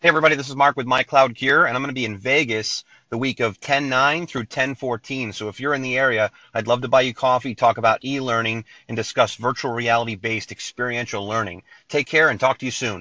Hey everybody, this is Mark with My Cloud Cure, and I'm going to be in Vegas the week of 10-9 through 10-14. So if you're in the area, I'd love to buy you coffee, talk about e-learning, and discuss virtual reality-based experiential learning. Take care and talk to you soon.